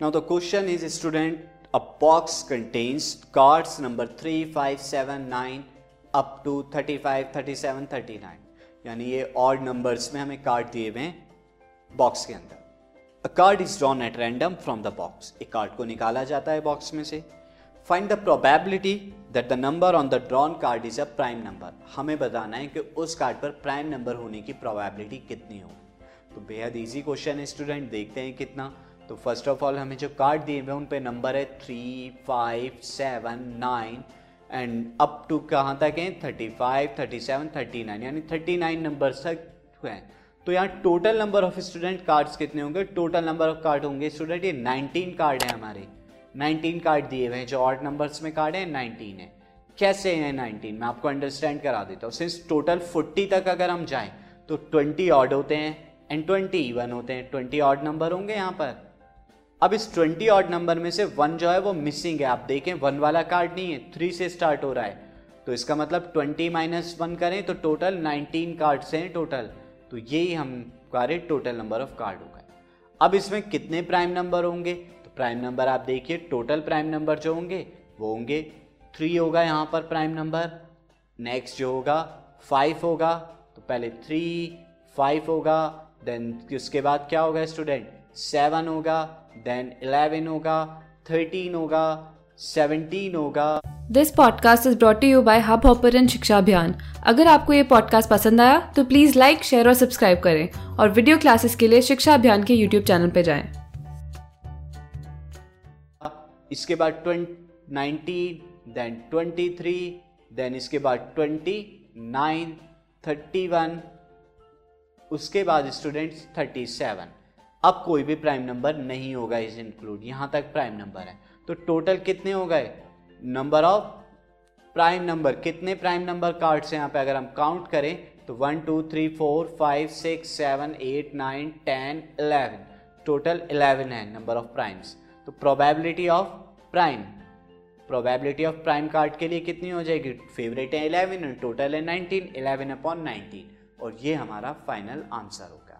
Now the question is student a box contains cards number 3, 5, 7, 9 up to 35, 37, 39 यानी ये odd numbers में हमें card दिए हुए हैं बॉक्स के अंदर. A card is drawn at random from the box एक कार्ड को निकाला जाता है बॉक्स में से. Find the probability that the number on the drawn card is a prime number हमें बताना है कि उस कार्ड पर प्राइम नंबर होने की प्रोबेबिलिटी कितनी हो. तो बेहद ईजी क्वेश्चन है स्टूडेंट देखते हैं कितना तो फ़र्स्ट ऑफ़ ऑल हमें जो कार्ड दिए हुए उन पे नंबर है three five seven nine and up to कहाँ तक हैं? Thirty five thirty seven thirty nine यानी थर्टी नाइन नंबर तक हैं। तो यहाँ total number of student cards कितने होंगे? टोटल नंबर ऑफ़ कार्ड होंगे स्टूडेंट ये नाइनटीन कार्ड है हमारे। नाइनटीन कार्ड दिए हुए हैं, जो ऑड नंबर्स में कार्ड है नाइनटीन है। कैसे हैं नाइनटीन मैं आपको अंडरस्टैंड करा देता हूँ। सिंस टोटल फोर्टी तक अगर हम जाएँ तो ट्वेंटी ऑड होते हैं एंड ट्वेंटी इवन होते हैं। ट्वेंटी ऑड नंबर होंगे यहाँ पर। अब इस ट्वेंटी ऑड नंबर में से वन जो है वो मिसिंग है। आप देखें वन वाला कार्ड नहीं है थ्री से स्टार्ट हो रहा है। तो इसका मतलब ट्वेंटी माइनस वन करें तो टोटल नाइनटीन कार्ड्स हैं टोटल तो यही हम हमारे टोटल नंबर ऑफ़ कार्ड हो गए। अब इसमें कितने प्राइम नंबर होंगे? तो प्राइम नंबर आप देखिए टोटल प्राइम नंबर जो होंगे, वो होंगे थ्री होगा यहाँ पर प्राइम नंबर नेक्स्ट जो होगा फाइव होगा। तो पहले थ्री फाइव होगा देन उसके बाद क्या होगा स्टूडेंट सेवन होगा देन इलेवन होगा थर्टीन होगा सेवनटीन होगा। This podcast is brought you by Hubhopper शिक्षा अभियान अगर आपको ये पॉडकास्ट पसंद आया तो प्लीज़ लाइक शेयर और सब्सक्राइब करें और वीडियो क्लासेस के लिए शिक्षा अभियान के यूट्यूब चैनल पर जाएँ। इसके बाद nineteen then twenty three then इसके बाद ट्वेंटी नाइन थर्टी वन उसके बाद स्टूडेंट्स थर्टी सेवन अब कोई भी प्राइम नंबर नहीं होगा इस इंक्लूड यहाँ तक प्राइम नंबर है। तो टोटल कितने हो गए? नंबर ऑफ़ प्राइम नंबर कितने प्राइम नंबर कार्ड्स हैं यहाँ पे? अगर हम काउंट करें तो one two three four five six seven eight nine ten eleven total eleven है नंबर ऑफ़ प्राइम्स तो probability of prime probability of prime card के लिए कितनी हो जाएगी? फेवरेट है इलेवन टोटल है नाइनटीन इलेवन अपॉन नाइनटीन और ये हमारा फाइनल आंसर होगा।